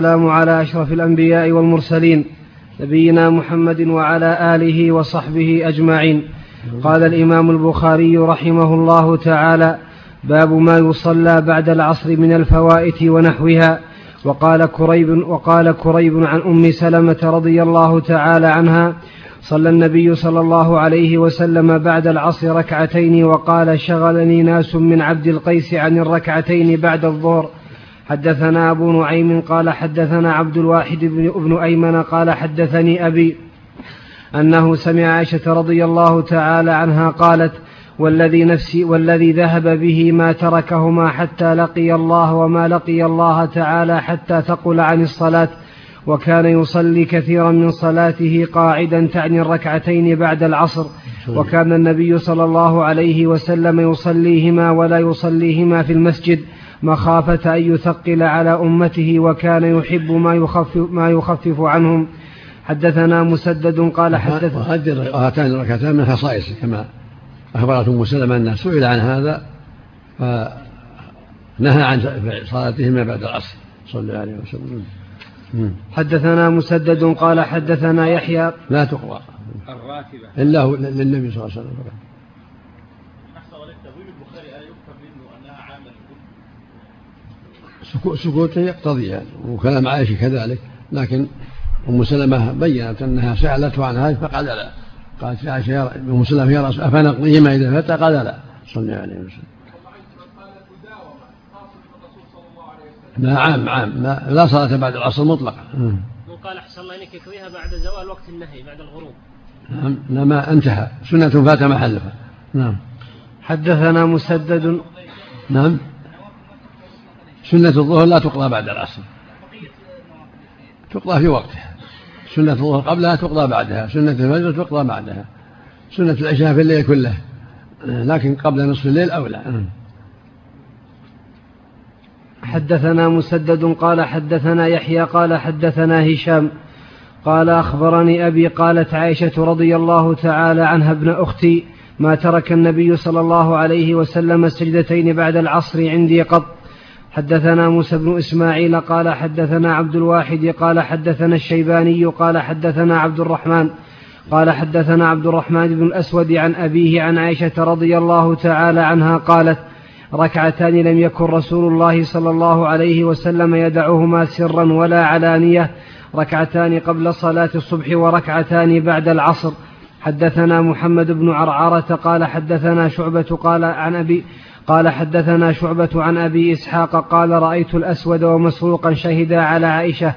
السلام على أشرف الأنبياء والمرسلين نبينا محمد وعلى آله وصحبه أجمعين. قال الإمام البخاري رحمه الله تعالى باب ما يصلى بعد العصر من الفوائت ونحوها. وقال كريب وقال كريب عن أم سلمة رضي الله تعالى عنها صلى النبي صلى الله عليه وسلم بعد العصر ركعتين وقال شغلني ناس من عبد القيس عن الركعتين بعد الظهر. حدثنا أبو نعيم قال حدثنا عبد الواحد بن أيمن قال حدثني أبي أنه سمع عائشة رضي الله تعالى عنها قالت والذي نفسي والذي ذهب به ما تركهما حتى لقي الله وما لقي الله تعالى حتى ثقل عن الصلاة وكان يصلي كثيرا من صلاته قاعدا تعني الركعتين بعد العصر وكان النبي صلى الله عليه وسلم يصليهما ولا يصليهما في المسجد. مخافة أن يثقل على أمته وكان يحب ما يخفف, ما يخفف عنهم. حدثنا مسدد قال حدث وهاتان الركعتان من خصائصه كما أخبرت أم سلمة أنها سئل عن هذا فنهى عن صلاتهما بعد العصر. صلى الله عليه وسلم. حدثنا مسدد قال حدثنا يحيى لا تقرأ. الراتبة. إلا للنبي صلى الله عليه وسلم. سكوته يقتضي يعني وكلام عائشة كذلك. لكن أم سلمة بينت أنها سألته عن هذا فقال لا. قالت يا عائشة أم سلمة يا رسول أفنقضيهما إذا فتى قال لا. صلى الله عليه وسلم. لا عام عام. لا, لا صلاة بعد العصر مطلقا قال أحسن الله إليك يكويها بعد زوال وقت النهي بعد الغروب. نعم لما انتهى. سنة فات محلها. نعم. حدثنا مسدد. نعم. سنة الظهر لا تقضى بعد العصر. تقضى في وقتها. سنة الظهر قبلها تقضى بعدها. سنة الفجر تقضى بعدها. سنة العشاء في الليل كله لكن قبل نصف الليل أولى حدثنا مسدد قال حدثنا يحيى قال حدثنا هشام قال أخبرني أبي قالت عائشة رضي الله تعالى عنها ابن أختي ما ترك النبي صلى الله عليه وسلم السجدتين بعد العصر عندي قط. حدثنا موسى بن إسماعيل قال حدثنا عبد الواحد قال حدثنا الشيباني قال حدثنا عبد الرحمن قال حدثنا عبد الرحمن بن الأسود عن أبيه عن عائشة رضي الله تعالى عنها قالت ركعتان لم يكن رسول الله صلى الله عليه وسلم يدعهما سرا ولا علانية ركعتان قبل صلاة الصبح وركعتان بعد العصر. حدثنا محمد بن عرعرة قال حدثنا شعبة قال عن أبي قال حدثنا شعبة عن أبي إسحاق قال رأيت الأسود ومسروقا شهدا على عائشة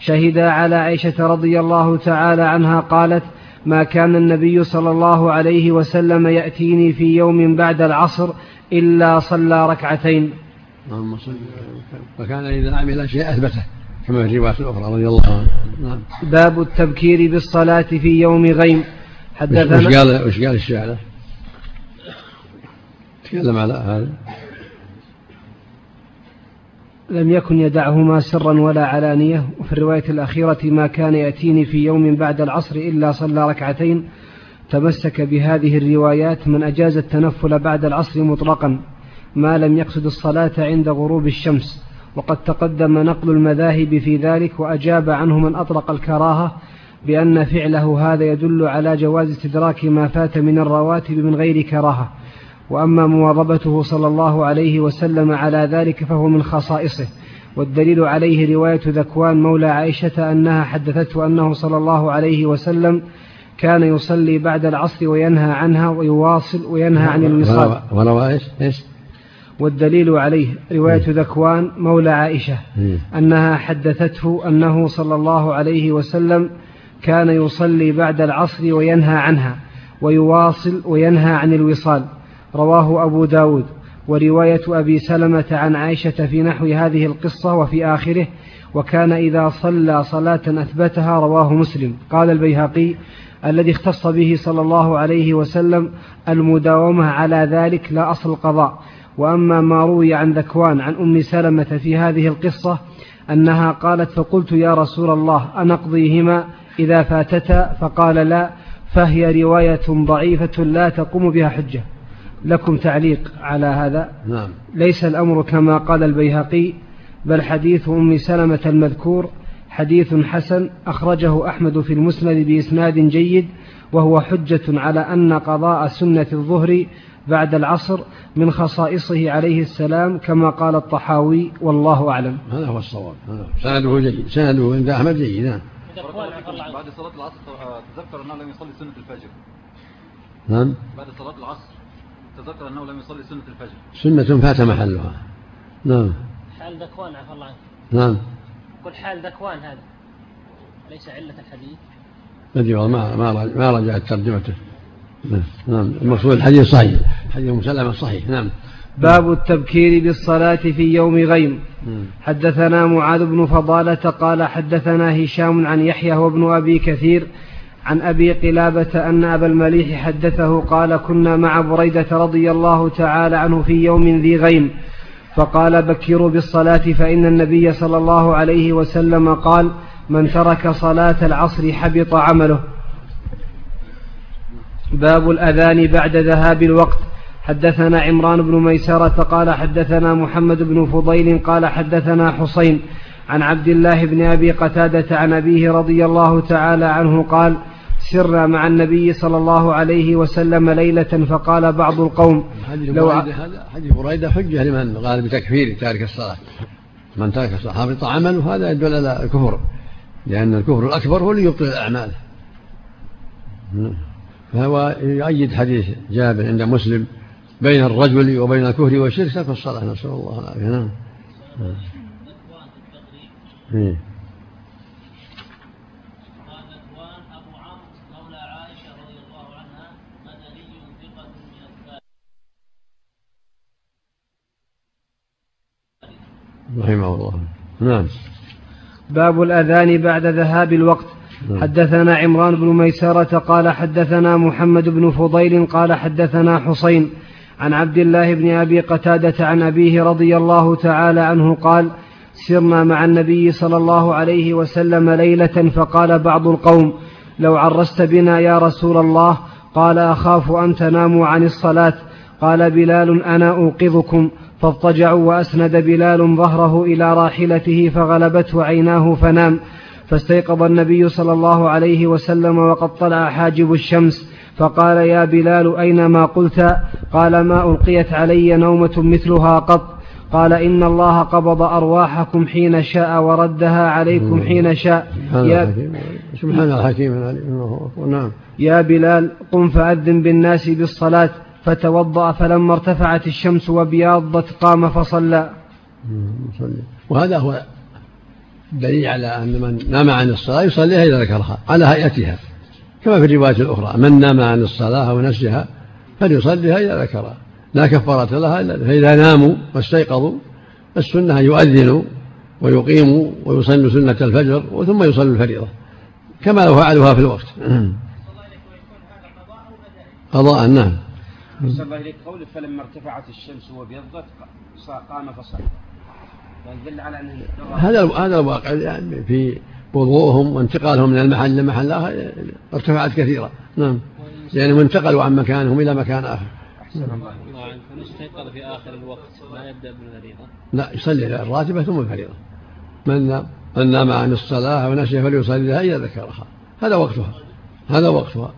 شهدا على عائشة رضي الله تعالى عنها قالت ما كان النبي صلى الله عليه وسلم يأتيني في يوم بعد العصر إلا صلى ركعتين اللهم صل وكان إذا عمل شيء أثبته كما في الروايات الأخرى رضي الله عنه نعم. باب التبكير بالصلاة في يوم غيم حدثنا وش قال وش قال الشاعر؟ تكلم على هذا. لم يكن يدعهما سرا ولا علانية وفي الرواية الأخيرة ما كان يأتيني في يوم بعد العصر إلا صلى ركعتين تمسك بهذه الروايات من أجاز التنفل بعد العصر مطلقا ما لم يقصد الصلاة عند غروب الشمس. وقد تقدم نقل المذاهب في ذلك وأجاب عنه من أطلق الكراهة بأن فعله هذا يدل على جواز استدراك ما فات من الرواتب من غير كراهة. وأما مواظبته صلى الله عليه وسلم على ذلك فهو من خصائصه والدليل عليه رواية ذكوان مولى عائشة أنها حدثته أنه صلى الله عليه وسلم كان يصلي بعد العصر وينهى عنها ويواصل وينهى عن الوصال وروى إيش؟ إيش؟ والدليل عليه رواية ذكوان مولى عائشة أنها حدثته أنه صلى الله عليه وسلم كان يصلي بعد العصر وينهى عنها ويواصل وينهى عن الوصال رواه أبو داود. ورواية أبي سلمة عن عائشة في نحو هذه القصة وفي آخره وكان إذا صلى صلاة أثبتها رواه مسلم. قال البيهقي الذي اختص به صلى الله عليه وسلم المداومة على ذلك لا أصل القضاء وأما ما روي عن ذكوان عن أم سلمة في هذه القصة أنها قالت فقلت يا رسول الله أنقضيهما؟ إذا فاتتا؟ فقال لا فهي رواية ضعيفة لا تقوم بها حجة. لكم تعليق على هذا؟ نعم. ليس الأمر كما قال البيهقي بل حديث أم سلمة المذكور حديث حسن أخرجه أحمد في المسند بإسناد جيد وهو حجة على أن قضاء سنة الظهر بعد العصر من خصائصه عليه السلام كما قال الطحاوي والله أعلم. هذا هو الصواب. سنده جيد. سنده عند أحمد جيد نعم. بعد صلاة العصر تذكر أنه لم يصلي سنة الفجر. نعم. بعد صلاة العصر. تذكر أنه لم يصلي سنة الفجر. سنة فات محلها. نعم. حال ذكوان عفى الله عنك. نعم. قل حال ذكوان هذا. ليس علة الحديث. أدري والله ما ما ما رجعت ترجمته. نعم. نعم. المقصود الحديث صحيح. حديث مسلمة صحيح. نعم. باب التبكير بالصلاة في يوم غيم. حدثنا معاذ بن فضالة قال حدثنا هشام عن يحيى وابن أبي كثير عن أبي قلابة أن أبا المليح حدثه قال كنا مع بريدة رضي الله تعالى عنه في يوم ذي غيم فقال بكروا بالصلاة فإن النبي صلى الله عليه وسلم قال من ترك صلاة العصر حبط عمله. باب الأذان بعد ذهاب الوقت. حدثنا عمران بن ميسرة قال حدثنا محمد بن فضيل قال حدثنا حسين عن عبد الله بن أبي قتادة عن أبيه رضي الله تعالى عنه قال سرنا مع النبي صلى الله عليه وسلم ليلة فقال بعض القوم حديث لو بريدة هذا حديث بريدة حجة لمن قال بتكفير تارك الصلاة. من ترك الصلاة حبط عمله هذا يدل على الكفر لأن الكفر الأكبر هو اللي يبطل الأعمال فهو يؤيد حديث جابر عند مسلم بين الرجل وبين الكفر والشرك ترك الصلاة نسأل الله العافية. نعم. إيه. رحمه الله نعم باب الأذان بعد ذهاب الوقت نعم. حدثنا عمران بن ميسرة قال حدثنا محمد بن فضيل قال حدثنا حسين عن عبد الله بن أبي قتادة عن أبيه رضي الله تعالى عنه قال سرنا مع النبي صلى الله عليه وسلم ليلة فقال بعض القوم لو عرست بنا يا رسول الله قال أخاف أن تناموا عن الصلاة. قال بلال أنا أوقظكم. فاضطجعوا وأسند بلال ظهره إلى راحلته فغلبته عيناه فنام. فاستيقظ النبي صلى الله عليه وسلم وقد طلع حاجب الشمس. فقال يا بلال أين ما قلت؟ قال ما ألقيت علي نومة مثلها قط. قال إن الله قبض أرواحكم حين شاء وردها عليكم حين شاء. يا سبحان الحكيم نعم. يا بلال قم فأذن بالناس بالصلاة فتوضأ فلما ارتفعت الشمس وبياضت قام فصلى. وهذا هو دليل على أن من نام عن الصلاة يصليها إذا ذكرها على هيئتها. كما في الروايات الأخرى من نام عن الصلاة أو نسيها فليصليها إذا ذكرها. لا كفارة لها إلا فإذا ناموا واستيقظوا السنة أن يؤذنوا ويقيموا ويصلوا سنة الفجر ثم يصلوا الفريضة كما لو فعلوها في الوقت. قضاء نعم. أحسن الله إليك. قولك فلما ارتفعت الشمس وابيضت قام فصلى. على أنه هذا هذا الواقع يعني في وضوءهم وانتقالهم من المحل لمحل آخر ارتفعت كثيرا نعم. لأنهم انتقلوا عن مكانهم إلى مكان آخر. أحسن الله يستيقظ في آخر الوقت. ما يبدأ بالفريضة لا يصلي الراتبة ثم الفريضة. من نام من نام عن الصلاة أو نسي فليصليها إذا ذكرها. هذا وقتها. هذا وقتها.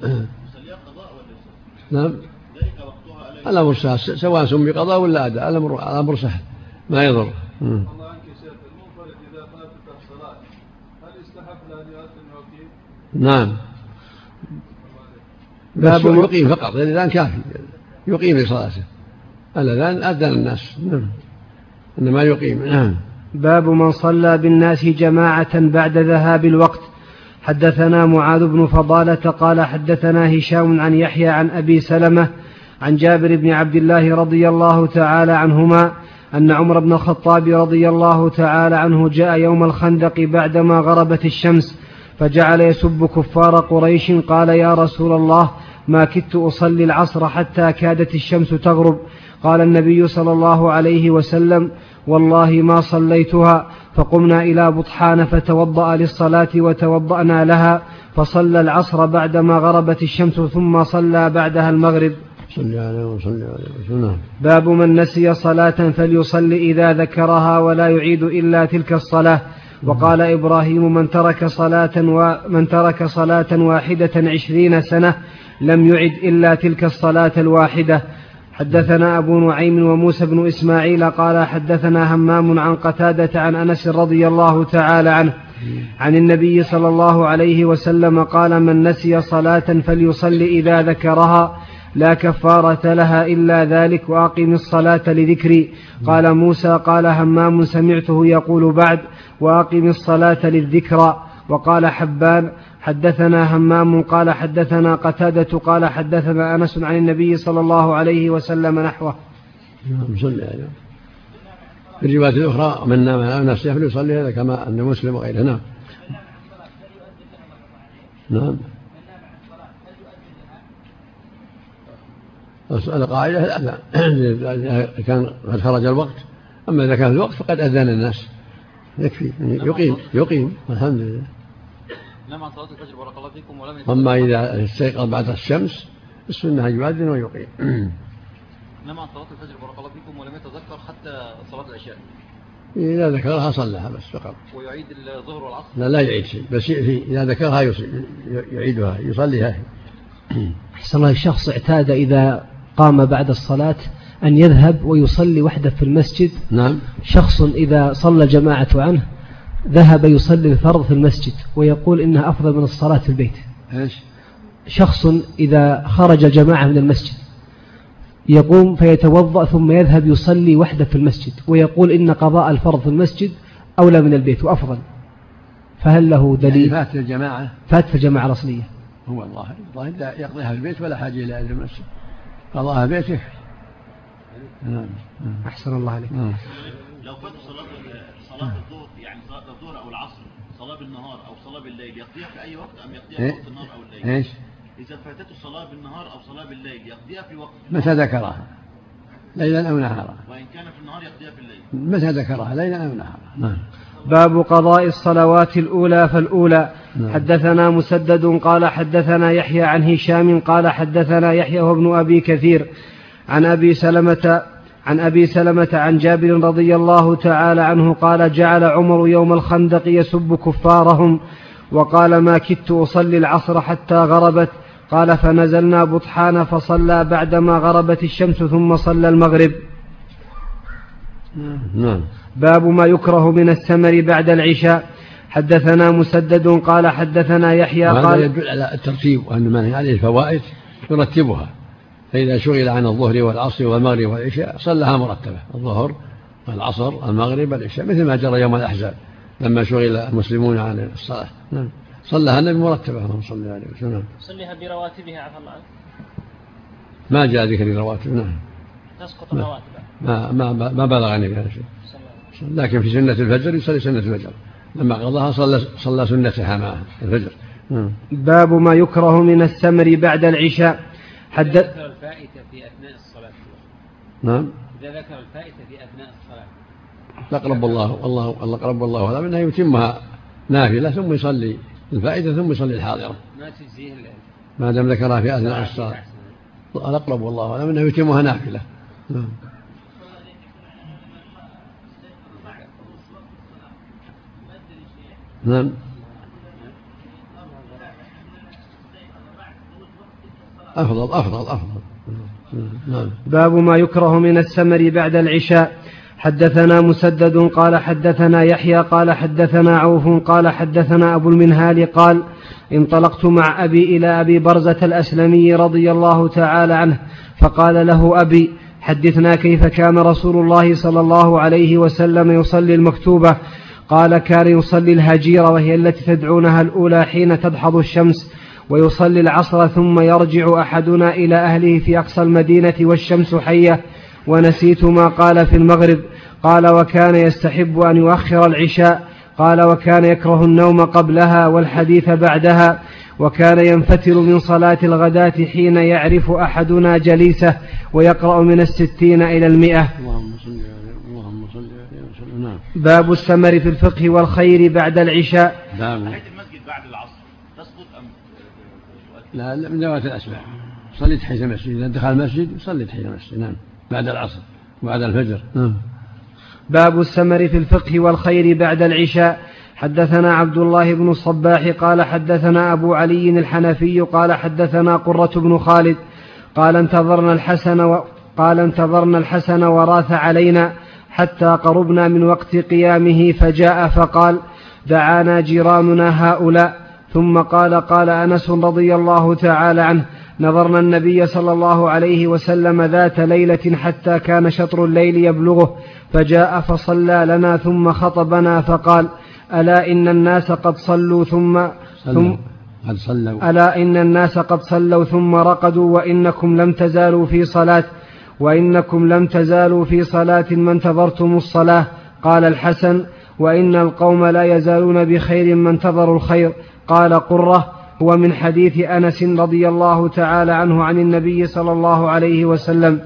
نعم. الأمر سهل. سواء سمي قضاء ولا أداء. الأمر الأمر سهل. ما يضر. الله عنك يا شيخ المنفرد إذا فاتت الصلاة هل يستحب له أن يؤذن نعم. بس يقيم فقط الأذان كافي. يقيم لصلاته الأذان أذن الناس. نعم. إنما يقيم. نعم. باب من صلى بالناس جماعة بعد ذهاب الوقت. حدثنا معاذ بن فضالة قال حدثنا هشام عن يحيى عن أبي سلمة عن جابر بن عبد الله رضي الله تعالى عنهما أن عمر بن الخطاب رضي الله تعالى عنه جاء يوم الخندق بعدما غربت الشمس فجعل يسب كفار قريش قال يا رسول الله ما كدت أصلي العصر حتى كادت الشمس تغرب. قال النبي صلى الله عليه وسلم والله ما صليتها. فقمنا إلى بطحان فتوضأ للصلاة وتوضأنا لها فصلى العصر بعدما غربت الشمس ثم صلى بعدها المغرب. صل عليه وصل عليه وسلم. نعم. باب من نسي صلاة فليصلي إذا ذكرها ولا يعيد إلا تلك الصلاة. وقال إبراهيم من ترك صلاة ومن ترك صلاة واحدة عشرين سنة لم يعد إلا تلك الصلاة الواحدة. حدثنا أبو نعيم وموسى بن إسماعيل قال حدثنا همام عن قتادة عن أنس رضي الله تعالى عنه عن النبي صلى الله عليه وسلم قال من نسي صلاة فليصلي إذا ذكرها لا كفارة لها إلا ذلك وأقم الصلاة لذكري. قال موسى قال همام سمعته يقول بعد وأقم الصلاة للذكرى. وقال حبان حدثنا همام قال حدثنا قتادة قال حدثنا أنس عن النبي صلى الله عليه وسلم نحوه. نعم صلي عليه في الرواية الأخرى من نام على نفسه فليصلي هذا كما أن مسلم وغيره. نعم. نعم. القاعدة إذا كان قد خرج الوقت أما إذا كان الوقت فقد أذن الناس. يكفي يقيم يقيم الحمد لله. نعم عن صلاة الفجر بارك الله فيكم ولم أما إذا استيقظ بعد الشمس السنة أن يؤذن ويقيم. نعم عن صلاة الفجر بارك الله فيكم ولم يتذكر حتى صلاة العشاء. إذا ذكرها صلىها بس فقط. ويعيد الظهر والعصر. لا لا يعيد شيء بس في إذا ذكرها يعيدها يصليها. أحسن الله الشخص اعتاد إذا قام بعد الصلاة أن يذهب ويصلي وحده في المسجد. نعم. شخص إذا صلى جماعة عنه ذهب يصلي الفرض في المسجد ويقول إنها أفضل من الصلاة في البيت. إيش؟ شخص إذا خرج جماعة من المسجد يقوم فيتوضأ ثم يذهب يصلي وحده في المسجد ويقول إن قضاء الفرض في المسجد أولى من البيت وأفضل. فهل له دليل؟ يعني فات الجماعة؟ فات في الجماعة الأصلية. هو الظاهر الظاهر يقضيها في البيت ولا حاجة إلى المسجد. قضاها بيته. نعم أحسن الله عليك. نعم. لو فات صلاة يعني صلاة الظهر أو العصر صلاة بالنهار أو صلاة بالليل يقضيها في أي وقت أم يقضيها في إيه؟ وقت النهار أو الليل؟ إيش؟ إذا فاتته الصلاة بالنهار أو صلاة بالليل يقضيها في وقت متى ذكرها؟ ليلا أو نهارا؟ وإن كان في النهار يقضيها في الليل. متى ذكرها؟ ليلا أو نهارا؟ نعم. باب قضاء الصلوات الأولى فالأولى. نعم. حدثنا مسدد قال حدثنا يحيى عن هشام قال حدثنا يحيى بن أبي كثير. عن أبي سلمة عن أبي سلمة عن جابر رضي الله تعالى عنه قال جعل عمر يوم الخندق يسب كفارهم وقال ما كدت أصلي العصر حتى غربت قال فنزلنا بطحان فصلى بعدما غربت الشمس ثم صلى المغرب. نعم. باب ما يكره من الثمر بعد العشاء. حدثنا مسدد قال حدثنا يحيى قال يدل على الترتيب وأن من عليه الفوائد يرتبها. فإذا شغل عن الظهر والعصر والمغرب والعشاء صلىها مرتبة. الظهر العصر المغرب العشاء مثل ما جرى يوم الأحزاب. لما شغل المسلمون عن الصلاة. نعم. صلىها النبي مرتبة اللهم صل عليه وسلم. صليها برواتبها عفى الله عنك. ما جاء ذكر الرواتب؟ نعم. تسقط الرواتب. ما ما ما بلغني بهذا شيء صلى الله عليه وسلم. لكن في سنة الفجر يصلي سنة الفجر. لما قضاها صلى صلى سنتها مع الفجر. نعم. باب ما يكره من الثمر بعد العشاء. حد ذكر الفائتة في أثناء الصلاة. نعم. إذا ذكر الفائتة في أثناء الصلاة. أقرب الله الله الله أقرب الله. ولا منها يتمها نافلة ثم يصلي الفائدة ثم يصلي الحاضرة. ما تجزيه ما دام ذكرها في أثناء الصلاة. الأقرب والله ولا منها يتمها نافلة. نعم. نعم. أفضل أفضل أفضل. نعم. باب ما يكره من الثمر بعد العشاء. حدثنا مسدد قال حدثنا يحيى قال حدثنا عوف قال حدثنا أبو المنهال قال انطلقت مع أبي إلى أبي برزة الأسلمي رضي الله تعالى عنه فقال له أبي حدثنا كيف كان رسول الله صلى الله عليه وسلم يصلي المكتوبة؟ قال كان يصلي الهجيرة وهي التي تدعونها الأولى حين تدحض الشمس. ويصلي العصر ثم يرجع أحدنا إلى أهله في أقصى المدينة والشمس حية. ونسيت ما قال في المغرب. قال وكان يستحب أن يؤخر العشاء. قال وكان يكره النوم قبلها والحديث بعدها. وكان ينفتل من صلاة الغداة حين يعرف أحدنا جليسه ويقرأ من الستين إلى المئة. اللهم صل عليه اللهم صل عليه وسلم. نعم. باب الثمر في الفقه والخير بعد العشاء. نعم المسجد بعد العصر. لا من ذوات الأسباب. صلي تحية المسجد. إذا دخل المسجد يصلي تحية المسجد. نعم. بعد العصر وبعد الفجر. نعم. باب السمر في الفقه والخير بعد العشاء. حدثنا عبد الله بن الصباح قال حدثنا أبو علي الحنفي قال حدثنا قرة بن خالد قال انتظرنا الحسن و قال انتظرنا الحسن وراث علينا حتى قربنا من وقت قيامه فجاء فقال دعانا جيراننا هؤلاء. ثم قال قال أنس رضي الله تعالى عنه نظرنا النبي صلى الله عليه وسلم ذات ليلة حتى كان شطر الليل يبلغه فجاء فصلى لنا ثم خطبنا فقال ألا إن الناس قد صلوا ثم ثم قد صلوا. ألا إن الناس قد صلوا ثم رقدوا وإنكم لم تزالوا في صلاة وإنكم لم تزالوا في صلاة ما انتظرتم الصلاة قال الحسن. وإن القوم لا يزالون بخير ما انتظروا الخير. قال قرة هو من حديث أنس رضي الله تعالى عنه عن النبي صلى الله عليه وسلم.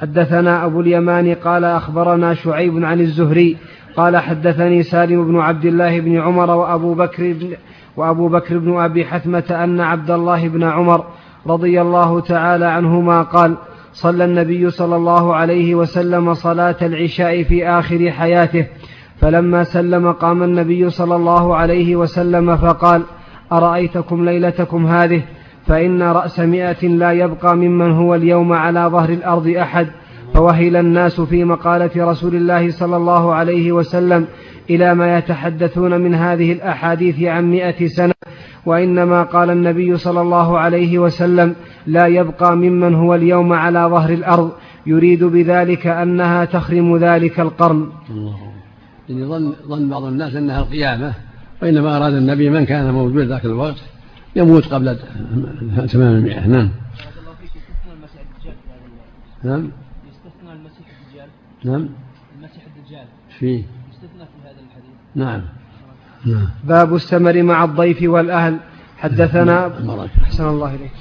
حدثنا أبو اليمان قال أخبرنا شعيب عن الزهري قال حدثني سالم بن عبد الله بن عمر وأبو بكر بن وأبو بكر بن أبي حثمة أن عبد الله بن عمر رضي الله تعالى عنهما قال صلى النبي صلى الله عليه وسلم صلاة العشاء في آخر حياته. فلما سلم قام النبي صلى الله عليه وسلم فقال أرأيتكم ليلتكم هذه؟ فإن رأس مئة لا يبقى ممن هو اليوم على ظهر الأرض أحد. فوهل الناس في مقالة رسول الله صلى الله عليه وسلم إلى ما يتحدثون من هذه الأحاديث عن مئة سنة وإنما قال النبي صلى الله عليه وسلم لا يبقى ممن هو اليوم على ظهر الأرض. يريد بذلك أنها تخرم ذلك القرن. الله يعني ظن ظن بعض الناس أنها القيامة وإنما أراد النبي من كان موجود ذاك الوقت يموت قبل تمام المئة نعم. نعم. يستثنى المسيح الدجال نعم. المسيح الدجال فيه يستثنى في. هذا الحديث نعم. نعم. باب السمر مع الضيف والأهل. حدثنا بارك. أحسن الله إليك.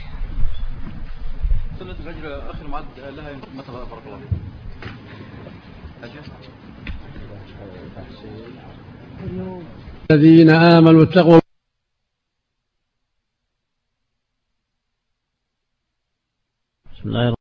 سنة الفجر آخر ميعاد لها متى بارك الله فيك؟ الذين آمنوا اتقوا بسم الله